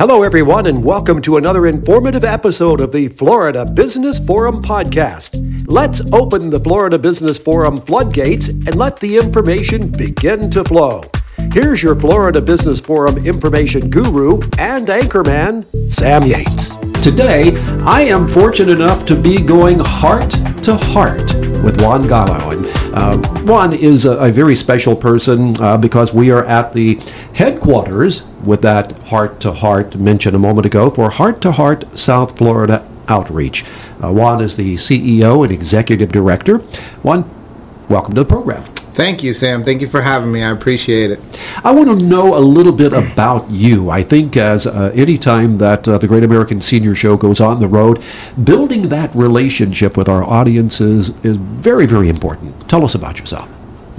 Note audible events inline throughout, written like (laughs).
Hello, everyone, and welcome to another informative episode of the Florida Business Forum podcast. Let's open the Florida Business Forum floodgates and let the information begin to flow. Here's your Florida Business Forum information guru and anchorman, Sam Yates. Today, I am fortunate enough to be going heart to heart with Juan Gallo. And uh, Juan is a, a, very special person uh, because we are at the headquarters with that heart to heart mentioned a moment ago for Heart to Heart South Florida Outreach. Uh, Juan is the CEO and executive director. Juan, welcome to the program. Thank you, Sam. Thank you for having me. I appreciate it. I want to know a little bit about you. I think as uh, any time that uh, the Great American Senior Show goes on the road, building that relationship with our audiences is very, very important. Tell us about yourself.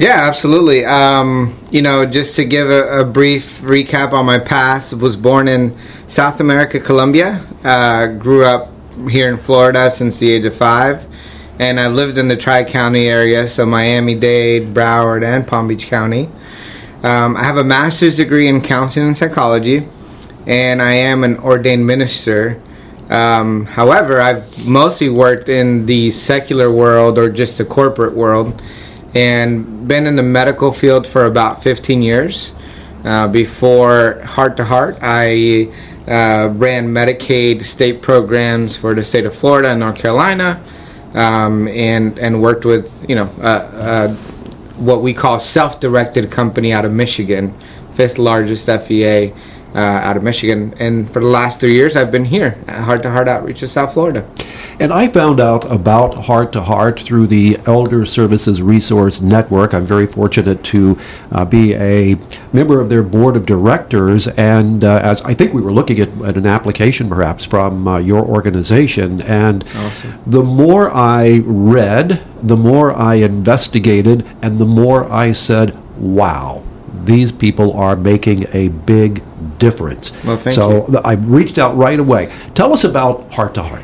Yeah, absolutely. Um, you know, just to give a, a, brief recap on my past, was born in South America, Colombia. Uh, grew up here in Florida since the age of five, and I lived in the Tri County area, so Miami Dade, Broward, and Palm Beach County. Um, I have a master's degree in counseling and psychology, and I am an ordained minister. Um, however, I've mostly worked in the secular world or just the corporate world and been in the medical field for about 15 years. Uh, before Heart to Heart, I uh, ran Medicaid state programs for the state of Florida and North Carolina, um, and and worked with you know uh, what we call self-directed company out of Michigan, fifth largest FEA uh, out of Michigan. And for the last three years, I've been here at Heart to Heart Outreach in South Florida. And I found out about Heart to Heart through the Elder Services Resource Network. I'm very fortunate to uh, be a member of their board of directors. And uh, as I think we were looking at, at an application perhaps from uh, your organization. And awesome. the more I read, the more I investigated, and the more I said, wow these people are making a big difference. Well, thank so you. I reached out right away. Tell us about Heart to Heart.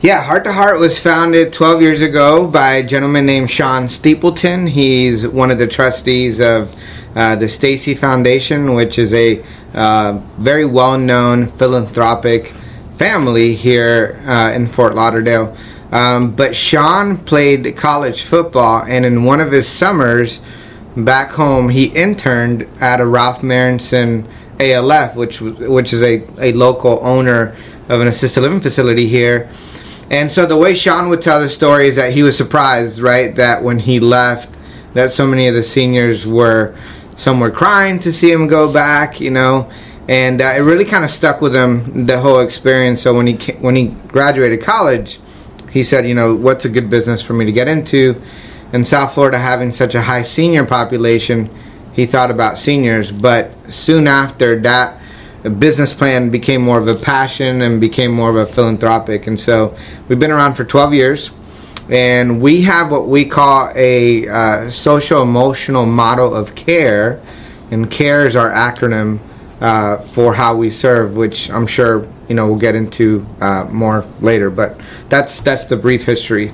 Yeah, Heart to Heart was founded 12 years ago by a gentleman named Sean Steepleton. He's one of the trustees of uh, the Stacy Foundation, which is a uh, very well known philanthropic family here uh, in Fort Lauderdale. Um, but Sean played college football, and in one of his summers back home, he interned at a Ralph Marinson ALF, which which is a, a local owner of an assisted living facility here. And so the way Sean would tell the story is that he was surprised, right, that when he left, that so many of the seniors were some were crying to see him go back, you know, and uh, it really kind of stuck with him the whole experience. So when he when he graduated college, he said, you know, what's a good business for me to get into? In South Florida, having such a high senior population, he thought about seniors. But soon after that, business plan became more of a passion and became more of a philanthropic. And so we've been around for 12 years. And we have what we call a uh, social emotional model of care. And CARE is our acronym uh, for how we serve, which I'm sure you know we'll get into uh, more later. But that's that's the brief history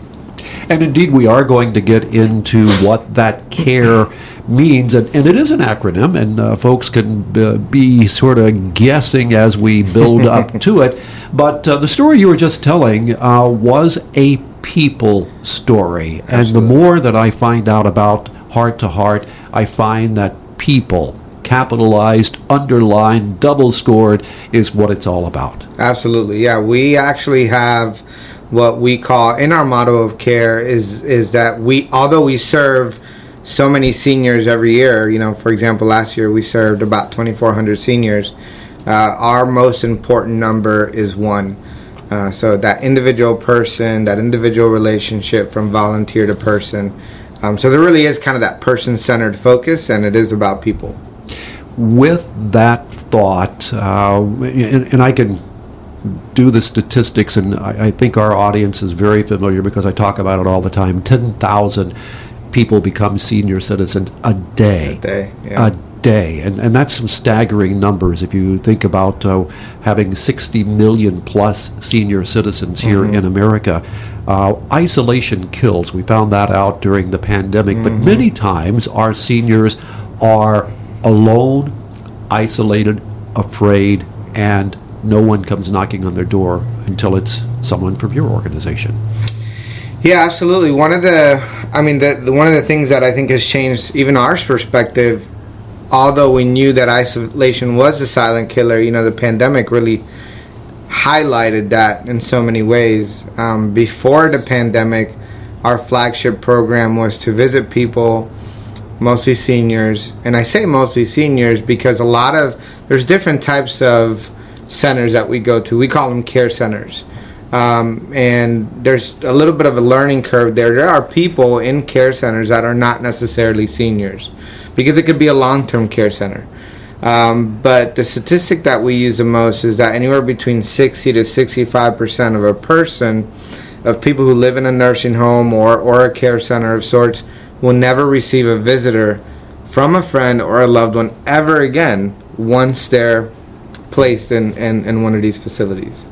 and indeed, we are going to get into what that care means, and, and it is an acronym, and uh, folks can uh, be sort of guessing as we build (laughs) up to it. But uh, the story you were just telling uh, was a people story, Absolutely. and the more that I find out about Heart to Heart, I find that people capitalized, underlined, double scored is what it's all about. Absolutely. Yeah, we actually have what we call in our motto of care is is that we although we serve so many seniors every year you know for example last year we served about 2400 seniors uh, our most important number is one. Uh, so that individual person that individual relationship from volunteer to person um, so there really is kind of that person-centered focus and it is about people. With that thought uh, and, and i can do the statistics, and I, I, think our audience is very familiar because I talk about it all the time. Ten thousand people become senior citizens a day. A day, yeah. A day, and and that's some staggering numbers if you think about uh, having 60 million plus senior citizens here mm-hmm. in America. Uh, isolation kills. We found that out during the pandemic, mm-hmm. but many times our seniors are alone, isolated, afraid, and no one comes knocking on their door until it's someone from your organization. Yeah, absolutely. One of the, I mean, the, the one of the things that I think has changed even our perspective, although we knew that isolation was a silent killer, you know, the pandemic really highlighted that in so many ways. Um, before the pandemic, our flagship program was to visit people, mostly seniors, and I say mostly seniors because a lot of there's different types of centers that we go to. We call them care centers. Um, and there's a little bit of a learning curve there. There are people in care centers that are not necessarily seniors because it could be a long term care center. Um, but the statistic that we use the most is that anywhere between 60 to 65 percent of a person, of people who live in a nursing home or, or a care center of sorts, will never receive a visitor from a friend or a loved one ever again once they're placed in, in, in one of these facilities.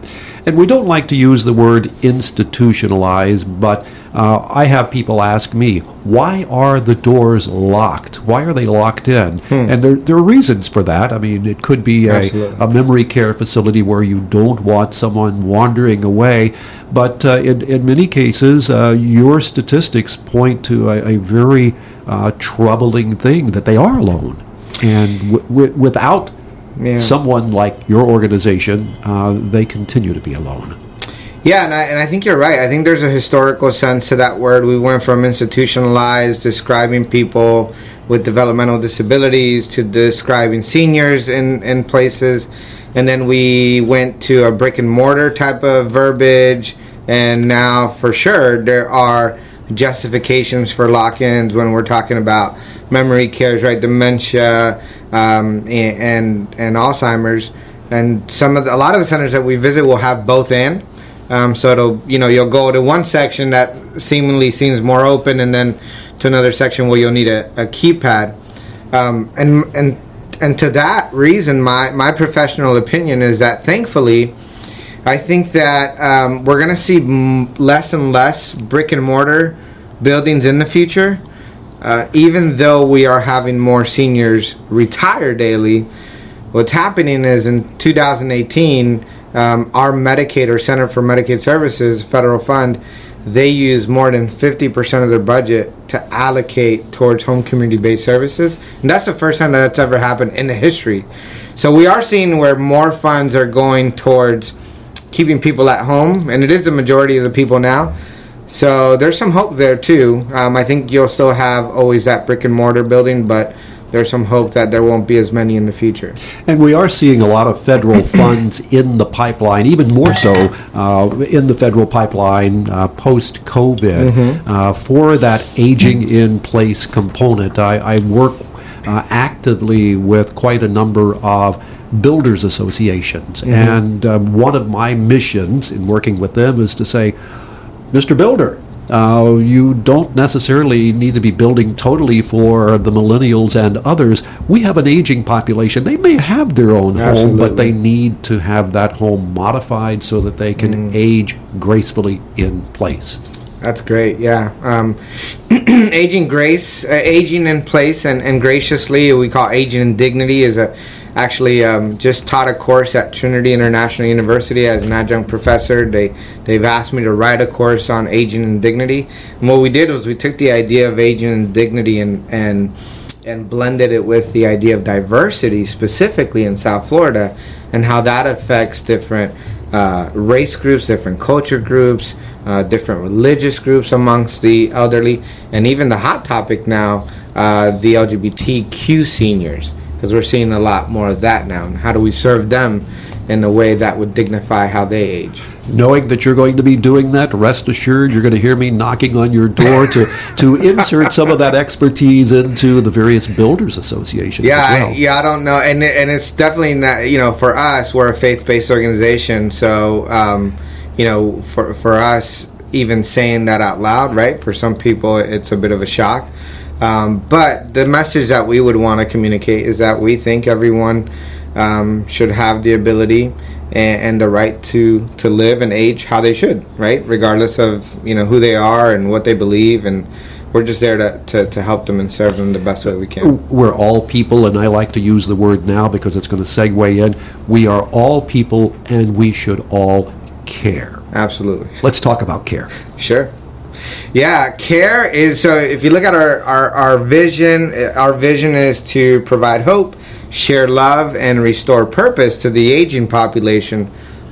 And we don't like to use the word institutionalize, but uh, I have people ask me, why are the doors locked? Why are they locked in? Hmm. And there, there are reasons for that. I mean, it could be a, a, memory care facility where you don't want someone wandering away. But uh, in, in many cases, uh, your statistics point to a, a very uh, troubling thing that they are alone. And w- w- without yeah. someone like your organization, uh, they continue to be alone. Yeah, and I, and I think you're right. I think there's a historical sense to that word. We went from institutionalized, describing people with developmental disabilities, to describing seniors in, in places. And then we went to a brick and mortar type of verbiage. And now, for sure, there are justifications for lock ins when we're talking about memory cares, right? Dementia, um, and, and Alzheimer's, and some of the, a lot of the centers that we visit will have both in. Um, so it'll you know you'll go to one section that seemingly seems more open, and then to another section where you'll need a, a keypad. Um, and and and to that reason, my my professional opinion is that thankfully. I think that um, we're going to see m- less and less brick and mortar buildings in the future uh, even though we are having more seniors retire daily, what's happening is in 2018, um, our Medicaid or Center for Medicaid Services federal fund, they use more than 50% of their budget to allocate towards home community based services. And that's the first time that that's ever happened in the history. So we are seeing where more funds are going towards keeping people at home, and it is the majority of the people now. So there's some hope there too. Um, I think you'll still have always that brick and mortar building, but there's some hope that there won't be as many in the future. And we are seeing a lot of federal (coughs) funds in the pipeline, even more so uh, in the federal pipeline uh, post COVID mm-hmm. uh, for that aging in place component. I, I work uh, actively with quite a number of builders associations, mm-hmm. and um, one of my missions in working with them is to say, Mr. Builder, uh, you don't necessarily need to be building totally for the millennials and others. We have an aging population. They may have their own Absolutely. home, but they need to have that home modified so that they can mm. age gracefully in place. That's great. Yeah, um, (clears throat) aging grace, uh, aging in place, and, and graciously. We call aging in dignity is a actually um, just taught a course at Trinity International University as an adjunct professor. They they've asked me to write a course on aging and dignity. And what we did was we took the idea of aging and dignity and and and blended it with the idea of diversity specifically in South Florida and how that affects different uh, race groups, different culture groups, uh, different religious groups amongst the elderly, and even the hot topic now, uh, the LGBTQ seniors because we're seeing a lot more of that now. And how do we serve them in a way that would dignify how they age? Knowing that you're going to be doing that, rest assured you're going to hear me knocking on your door to, to insert some of that expertise into the various builders associations. Yeah, well. I, yeah, I don't know, and and it's definitely not. You know, for us, we're a faith-based organization, so um, you know, for for us, even saying that out loud, right? For some people, it's a bit of a shock. Um, but the message that we would want to communicate is that we think everyone um, should have the ability and, and, the right to, to live and age how they should, right? Regardless of you know who they are and what they believe and we're just there to, to, to help them and serve them the best way we can. We're all people, and I like to use the word now because it's going to segue in. We are all people, and we should all care. Absolutely. Let's talk about care. Sure. Yeah, care is so. If you look at our, our, our vision, uh, our vision is to provide hope, share love, and restore purpose to the aging population.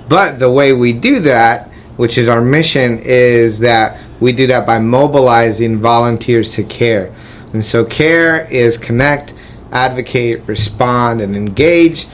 But the way we do that, which is our mission, is that we do that by mobilizing volunteers to care. And so, care is connect, advocate, respond, and engage.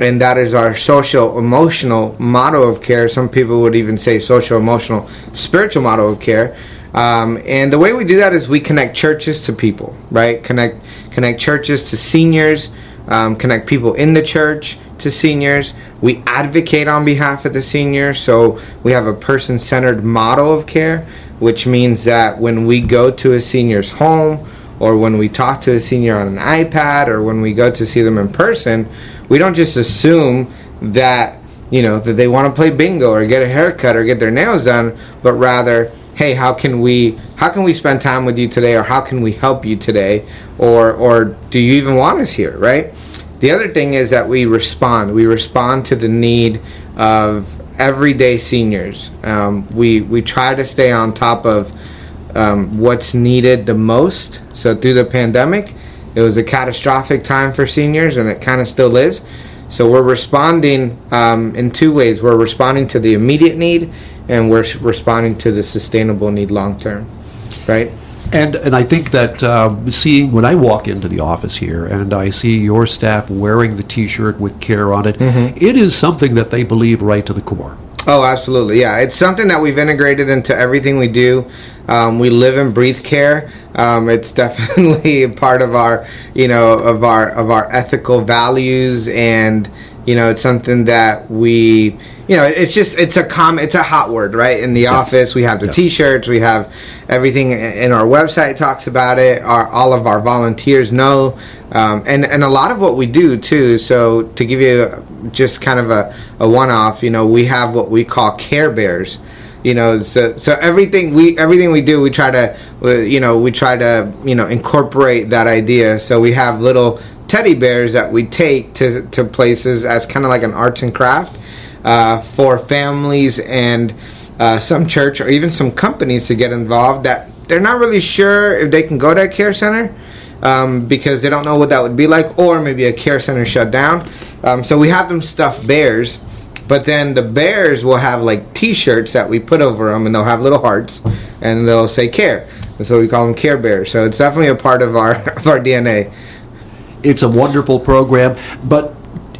And that is our social emotional motto of care. Some people would even say social emotional spiritual motto of care. Um, and the way we do that is we connect churches to people, right? Connect connect churches to seniors, um, connect people in the church to seniors. We advocate on behalf of the seniors, so we have a person centered model of care which means that when we go to a senior's home or when we talk to a senior on an iPad or when we go to see them in person, we don't just assume that you know that they want to play bingo or get a haircut or get their nails done, but rather, hey, how can we how can we spend time with you today or how can we help you today or or do you even want us here, right? The other thing is that we respond. We respond to the need of everyday seniors. Um, we we try to stay on top of um, what's needed the most. So through the pandemic, it was a catastrophic time for seniors, and it kind of still is. So we're responding um, in two ways. We're responding to the immediate need, and we're responding to the sustainable need long term. Right. And and I think that uh, seeing when I walk into the office here and I see your staff wearing the T-shirt with care on it, mm-hmm. it is something that they believe right to the core. Oh, absolutely. Yeah, it's something that we've integrated into everything we do. Um, we live and breathe care. Um, it's definitely (laughs) part of our, you know, of our of our ethical values, and you know, it's something that we you know, it's just it's a com it's a hot word, right? In the yes. office, we have the yes. T-shirts, we have everything in our website talks about it. Our all of our volunteers know, um, and and a lot of what we do too. So to give you just kind of a, a one-off, you know, we have what we call Care Bears. You know, so so everything we everything we do, we try to, you know, we try to you know incorporate that idea. So we have little teddy bears that we take to to places as kind of like an arts and craft uh, for families and uh, some church or even some companies to get involved that they're not really sure if they can go to a care center um, because they don't know what that would be like, or maybe a care center shut down. Um, so we have them stuffed bears, but then the bears will have like T-shirts that we put over them, and they'll have little hearts, and they'll say "care," and so we call them Care Bears. So it's definitely a part of our (laughs) of our DNA. It's a wonderful program, but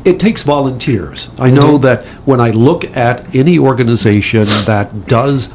it takes volunteers. I know mm-hmm. that when I look at any organization that does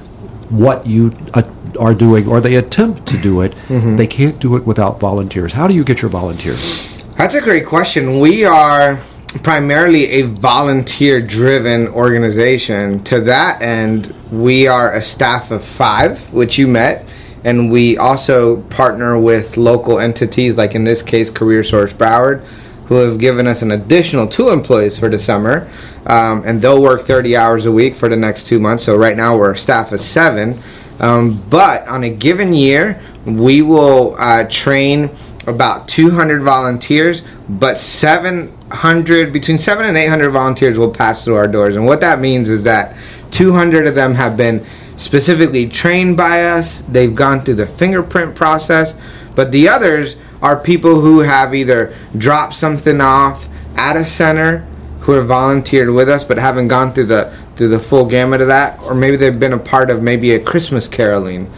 what you uh, are doing or they attempt to do it, mm-hmm. they can't do it without volunteers. How do you get your volunteers? That's a great question. We are primarily a volunteer driven organization. To that end, we are a staff of five, which you met, and we also partner with local entities, like in this case, CareerSource Broward who have given us an additional two employees for the summer, um, and they'll work 30 hours a week for the next two months. So right now we're a staff of seven. Um, but on a given year, we will uh, train about 200 volunteers, but 700 between 7 and 800 volunteers will pass through our doors. And what that means is that 200 of them have been specifically trained by us. They've gone through the fingerprint process, but the others are people who have either dropped something off at a center who have volunteered with us but haven't gone through the through the full gamut of that or maybe they've been a part of maybe a christmas caroling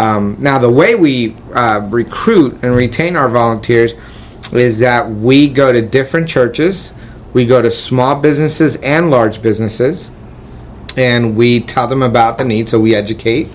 um, now the way we uh, recruit and retain our volunteers is that we go to different churches we go to small businesses and large businesses and we tell them about the need so we educate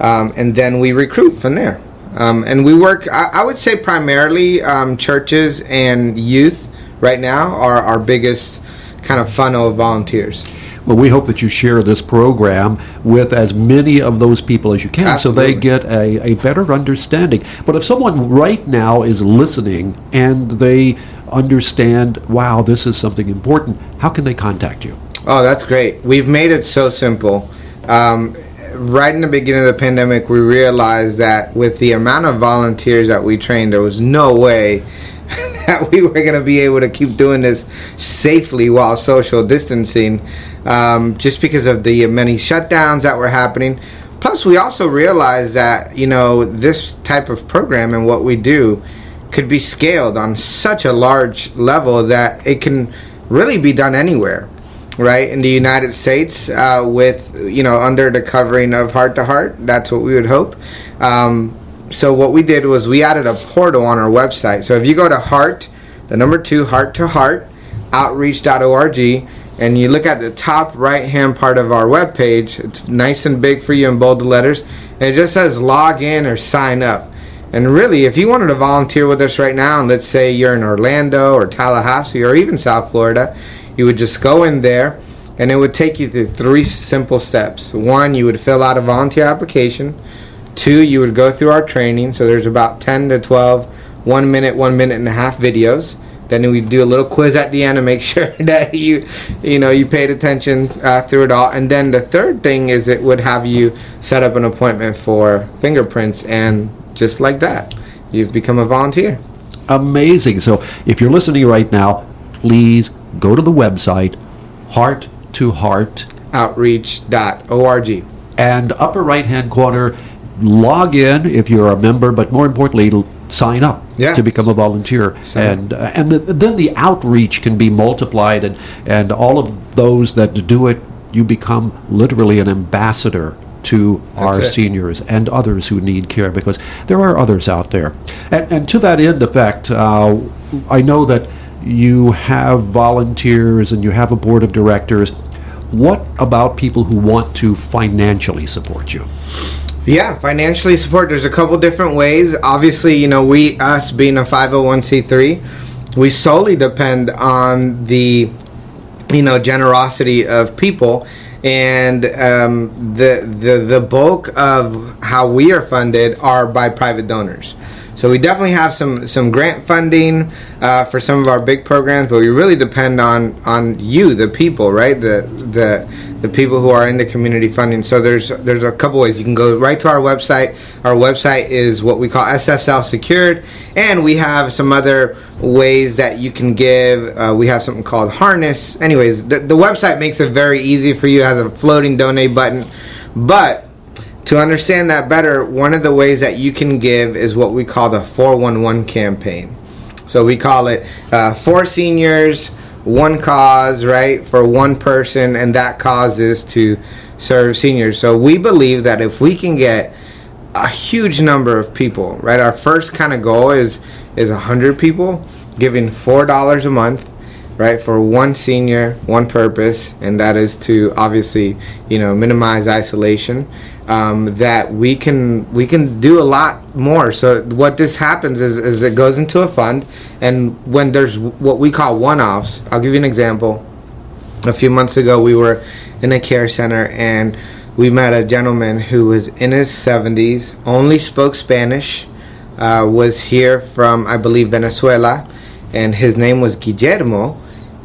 um, and then we recruit from there um, and we work, I, I would say, primarily um, churches and youth right now are our biggest kind of funnel of volunteers. Well, we hope that you share this program with as many of those people as you can Absolutely. so they get a, a better understanding. But if someone right now is listening and they understand, wow, this is something important, how can they contact you? Oh, that's great. We've made it so simple. Um, right in the beginning of the pandemic, we realized that with the amount of volunteers that we trained, there was no way (laughs) that we were going to be able to keep doing this safely while social distancing, um, just because of the many shutdowns that were happening. Plus, we also realized that you know this type of program and what we do could be scaled on such a large level that it can really be done anywhere right? In the united states uh, with you know under the covering of heart to heart that's what we would hope. Um, so what we did was we added a portal on our website. So if you go to heart the number two heart to heart outreach.org and you look at the top right hand part of our web page it's nice and big for you in bold letters and it just says log in or sign up and really, if you wanted to volunteer with us right now, and let's say you're in Orlando or Tallahassee or even South Florida, you would just go in there and it would take you through three simple steps. One, you would fill out a volunteer application. Two, you would go through our training. So there's about 10 to 12 one minute, one minute and a half videos. Then we do a little quiz at the end to make (laughs) sure that you, you know, you paid attention uh, through it all. And then the third thing is it would have you set up an appointment for fingerprints and just like that, you've become a volunteer. Amazing. So if you're listening right now, please go to the website heart to heart outreach.org and upper right hand corner log in if you're a member but more importantly sign up yeah. to become a volunteer Sign and uh, and the, then the outreach can be multiplied and and all of those that do it you become literally an ambassador to our it. seniors and others who need care because there are others out there. And, and to that end effect, uh, I know that you have volunteers and you have a board of directors. What about people who want to financially support you? Yeah, financially support. There's a couple different ways. Obviously, you know, we, us being a 501c3, we solely depend on the, you know, generosity of people and um, the, the the bulk of how we are funded are by private donors. So we definitely have some some grant funding uh, for some of our big programs, but we really depend on on you, the people, right? The the the people who are in the community funding. So there's there's a couple ways you can go right to our website. Our website is what we call SSL secured, and we have some other ways that you can give. Uh, we have something called Harness. Anyways, the, the website makes it very easy for you. It has a floating donate button, but to understand that better, one of the ways that you can give is what we call the 411 campaign. So we call it uh, for seniors, one cause, right, for one person, and that cause is to serve seniors. So we believe that if we can get a huge number of people, right, our first kind of goal is is 100 people giving $4 a month right for one senior one purpose and that is to obviously you know minimize isolation um, that we can we can do a lot more. So what this happens is, is it goes into a fund and when there's what we call one-offs i'll give you an example. A few months ago we were in a care center and we met a gentleman who was in his 70s only spoke spanish uh, was here from i believe venezuela and his name was guillermo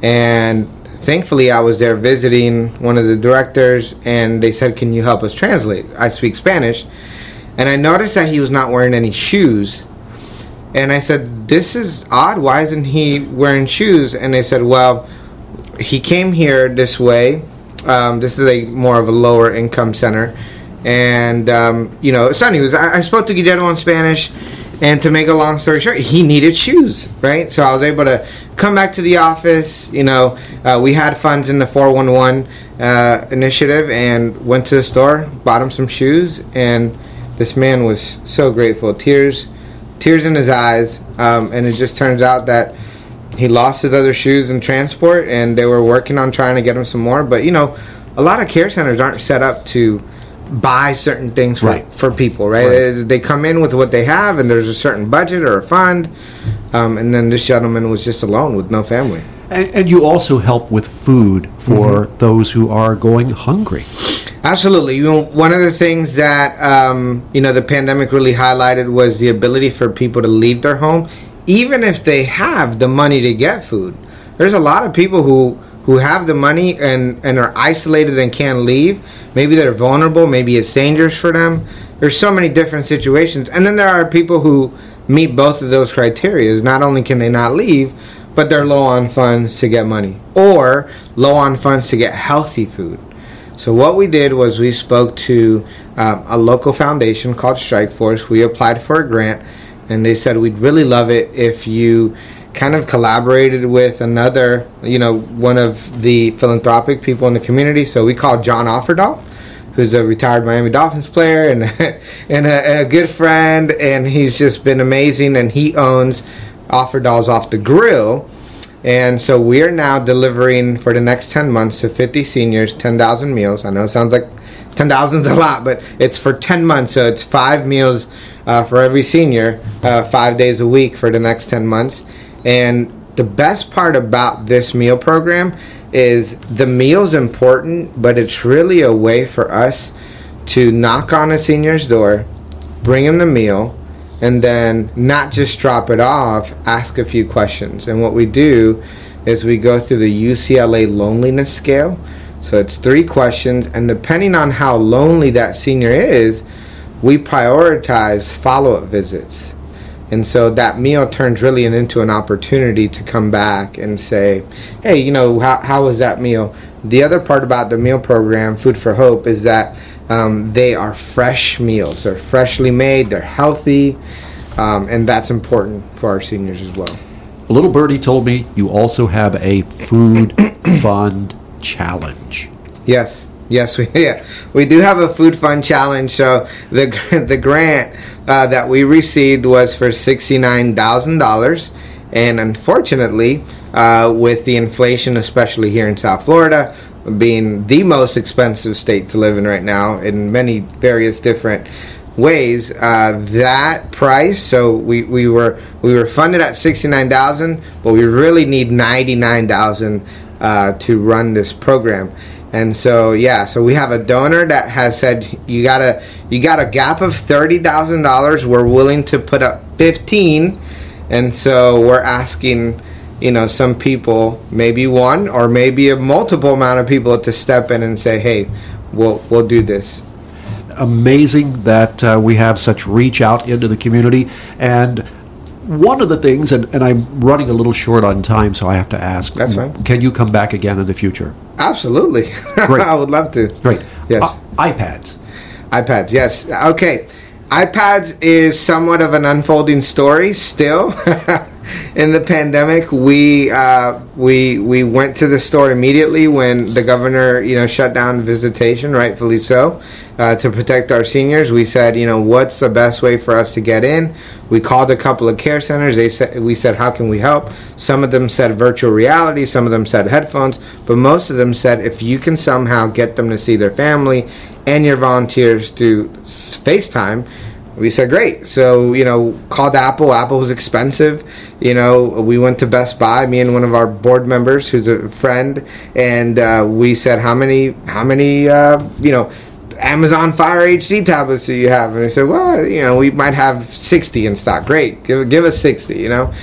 and thankfully I was there visiting one of the directors and they said can you help us translate? I speak Spanish. And I noticed that he was not wearing any shoes. And I said this is odd. Why isn't he wearing shoes? And they said well he came here this way. Um, this is a more of a lower income center. And um, you know son he was I, I spoke to Guillermo in Spanish and to make a long story short, he needed shoes, right? So I was able to come back to the office. You know, uh, we had funds in the 411 uh, initiative and went to the store, bought him some shoes, and this man was so grateful. Tears, tears in his eyes. Um, and it just turns out that he lost his other shoes in transport, and they were working on trying to get him some more. But you know, a lot of care centers aren't set up to buy certain things for, Right. for people, right? Right. They, come in with what they have, and there's a certain budget or a fund. Um, and then this gentleman was just alone with no family. And, and you also help with food for Mm-hmm. those who are going hungry. Absolutely. You know, one of the things that um, you know the pandemic really highlighted was the ability for people to leave their home, even if they have the money to get food. There's a lot of people who who have the money and, and are isolated and can't leave. Maybe they're vulnerable, maybe it's dangerous for them. There's so many different situations. And then there are people who meet both of those criteria. Not only can they not leave, but they're low on funds to get money or low on funds to get healthy food. So what we did was we spoke to um, a local foundation called Strike Force. We applied for a grant, and they said we'd really love it if you kind of collaborated with another, you know, one of the philanthropic people in the community. So we called John Offerdahl, who's a retired Miami Dolphins player and (laughs) and a, and a good friend, and he's just been amazing. And he owns Offerdahl's Off the Grill. And so we are now delivering for the next 10 months to 50 seniors 10,000 meals. I know it sounds like 10,000 is a lot, but it's for 10 months. So it's five meals uh, for every senior, uh, five days a week for the next 10 months. And the best part about this meal program is the meal's important, but it's really a way for us to knock on a senior's door, bring them the meal, and then not just drop it off, ask a few questions. And what we do is we go through the UCLA loneliness scale. So it's three questions, and depending on how lonely that senior is, we prioritize follow up visits. And so that meal turns really into an opportunity to come back and say, hey, you know, how, how was that meal? The other part about the meal program, Food for Hope, is that um, they are fresh meals. They're freshly made, they're healthy, um, and that's important for our seniors as well. A little birdie told me you also have a food (coughs) fund challenge. Yes, Yes, we (laughs) yeah we do have a food fund challenge. So the (laughs) the grant uh, that we received was for sixty nine thousand dollars, and unfortunately, uh, with the inflation, especially here in South Florida, being the most expensive state to live in right now in many various different ways uh, that price so we, we were we were funded at 69000 but we really need 99000 uh, to run this program and so yeah, so we have a donor that has said you got a you got a gap of thirty thousand dollars. We're willing to put up fifteen, and so we're asking, you know, some people, maybe one or maybe a multiple amount of people to step in and say, hey, we'll we'll do this. Amazing that uh, we have such reach out into the community and one of the things, and, and I'm running a little short on time, so I have to ask. That's fine. Can you come back again in the future? Absolutely. Great. (laughs) I would love to. Great. Yes. Uh, iPads. iPads, yes. Okay. iPads is somewhat of an unfolding story still. (laughs) in the pandemic, we uh, we we went to the store immediately when the governor, you know, shut down visitation, rightfully so, uh, to protect our seniors. We said, you know, what's the best way for us to get in? We called a couple of care centers. They said, we said, how can we help? Some of them said virtual reality. Some of them said headphones, but most of them said if you can somehow get them to see their family and your volunteers through FaceTime we said great so you know called apple apple was expensive you know we went to best buy me and one of our board members who's a friend and uh, we said how many how many uh, you know amazon fire hd tablets do you have. And they said well you know we might have 60 in stock. Great. Give, give us 60 you know?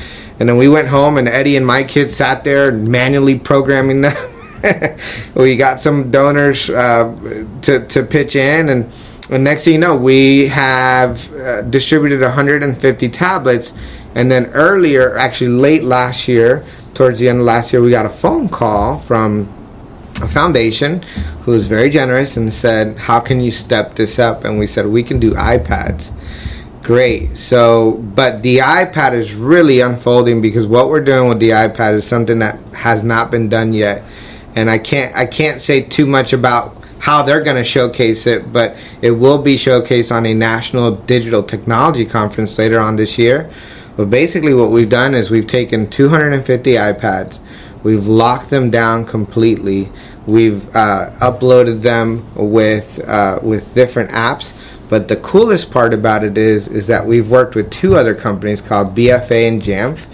And then we went home and eddie and my kids sat there manually programming them. (laughs) We got some donors uh, to, to pitch in. And and next thing you know, we have uh, distributed 150 tablets. And then earlier, actually late last year, towards the end of last year, we got a phone call from a foundation who was very generous and said, How can you step this up? And we said, We can do iPads. Great. So, but the iPad is really unfolding because what we're doing with the iPad is something that has not been done yet. And I can't I can't say too much about how they're going to showcase it, but it will be showcased on a national digital technology conference later on this year. But basically, what we've done is we've taken 250 iPads, we've locked them down completely, we've uh, uploaded them with uh, with different apps. But the coolest part about it is is that we've worked with two other companies called BFA and Jamf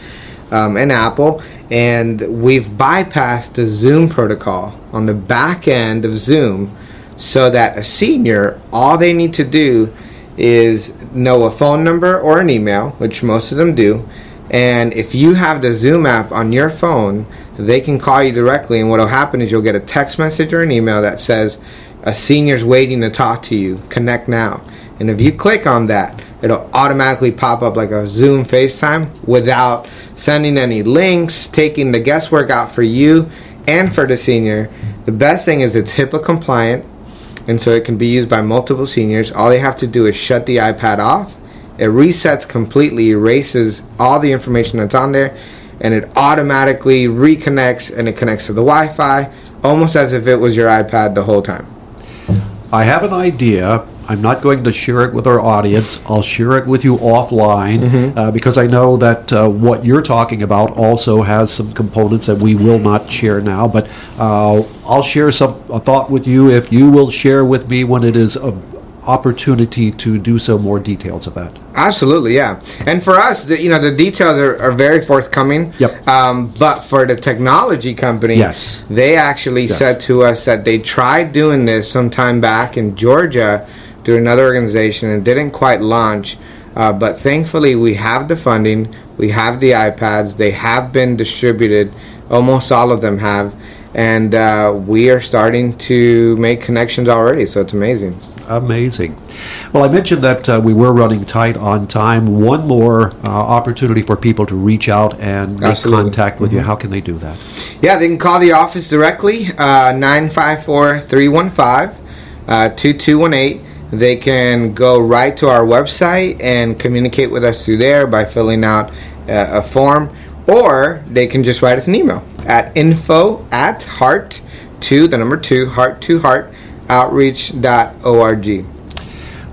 um, and Apple, and we've bypassed the Zoom protocol on the back end of Zoom so that a senior, all they need to do is know a phone number or an email, which most of them do, And if you have the Zoom app on your phone, they can call you directly. And what will happen is you'll get a text message or an email that says, a senior's waiting to talk to you. Connect now. And if you click on that, it'll automatically pop up like a Zoom FaceTime without sending any links, taking the guesswork out for you and for the senior. The best thing is it's HIPAA compliant, and so it can be used by multiple seniors. All they have to do is shut the iPad off. It resets completely, erases all the information that's on there, and it automatically reconnects and it connects to the Wi Fi, almost as if it was your iPad the whole time. I have an idea. I'm not going to share it with our audience. I'll share it with you offline Mm-hmm. uh, because I know that uh, what you're talking about also has some components that we will not share now. But uh, I'll share some a thought with you if you will share with me when it is opportunity to do so more details of that. Absolutely, yeah. And for us, the, you know, the details are, are very forthcoming. Yep. Um, but for the technology company, Yes. they actually said to us that they tried doing this some time back in Georgia through another organization and didn't quite launch. Uh, but thankfully, we have the funding, we have the iPads, they have been distributed. Almost all of them have. And uh, we are starting to make connections already, so it's amazing. Amazing. Well, I mentioned that uh, we were running tight on time. One more uh, opportunity for people to reach out and make Absolutely. contact with you. How can they do that? Yeah, they can call the office directly, uh, 954 315 2218. They can go right to our website and communicate with us through there by filling out uh, a form, or they can just write us an email at info at heart to the number two heart to heart outreach.org.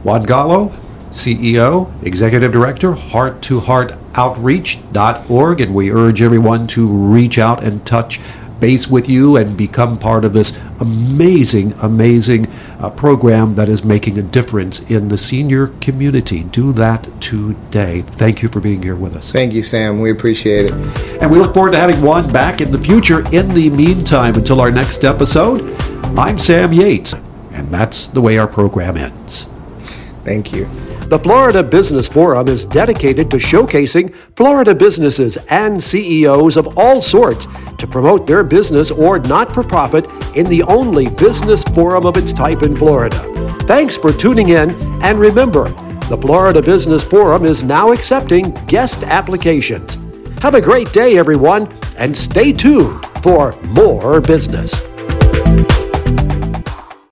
Juan Gallo, CEO, Executive Director, Heart to Heart Outreach.org, and we urge everyone to reach out and touch base with you and become part of this amazing, amazing uh, program that is making a difference in the senior community. Do that today. Thank you for being here with us. Thank you, Sam. We appreciate it. And we look forward to having Juan back in the future. In the meantime, until our next episode, I'm Sam Yates, and that's the way our program ends. Thank you. The Florida Business Forum is dedicated to showcasing Florida businesses and CEOs of all sorts to promote their business or not for profit in the only business forum of its type in Florida. Thanks for tuning in, and remember, the Florida Business Forum is now accepting guest applications. Have a great day, everyone, and stay tuned for more business.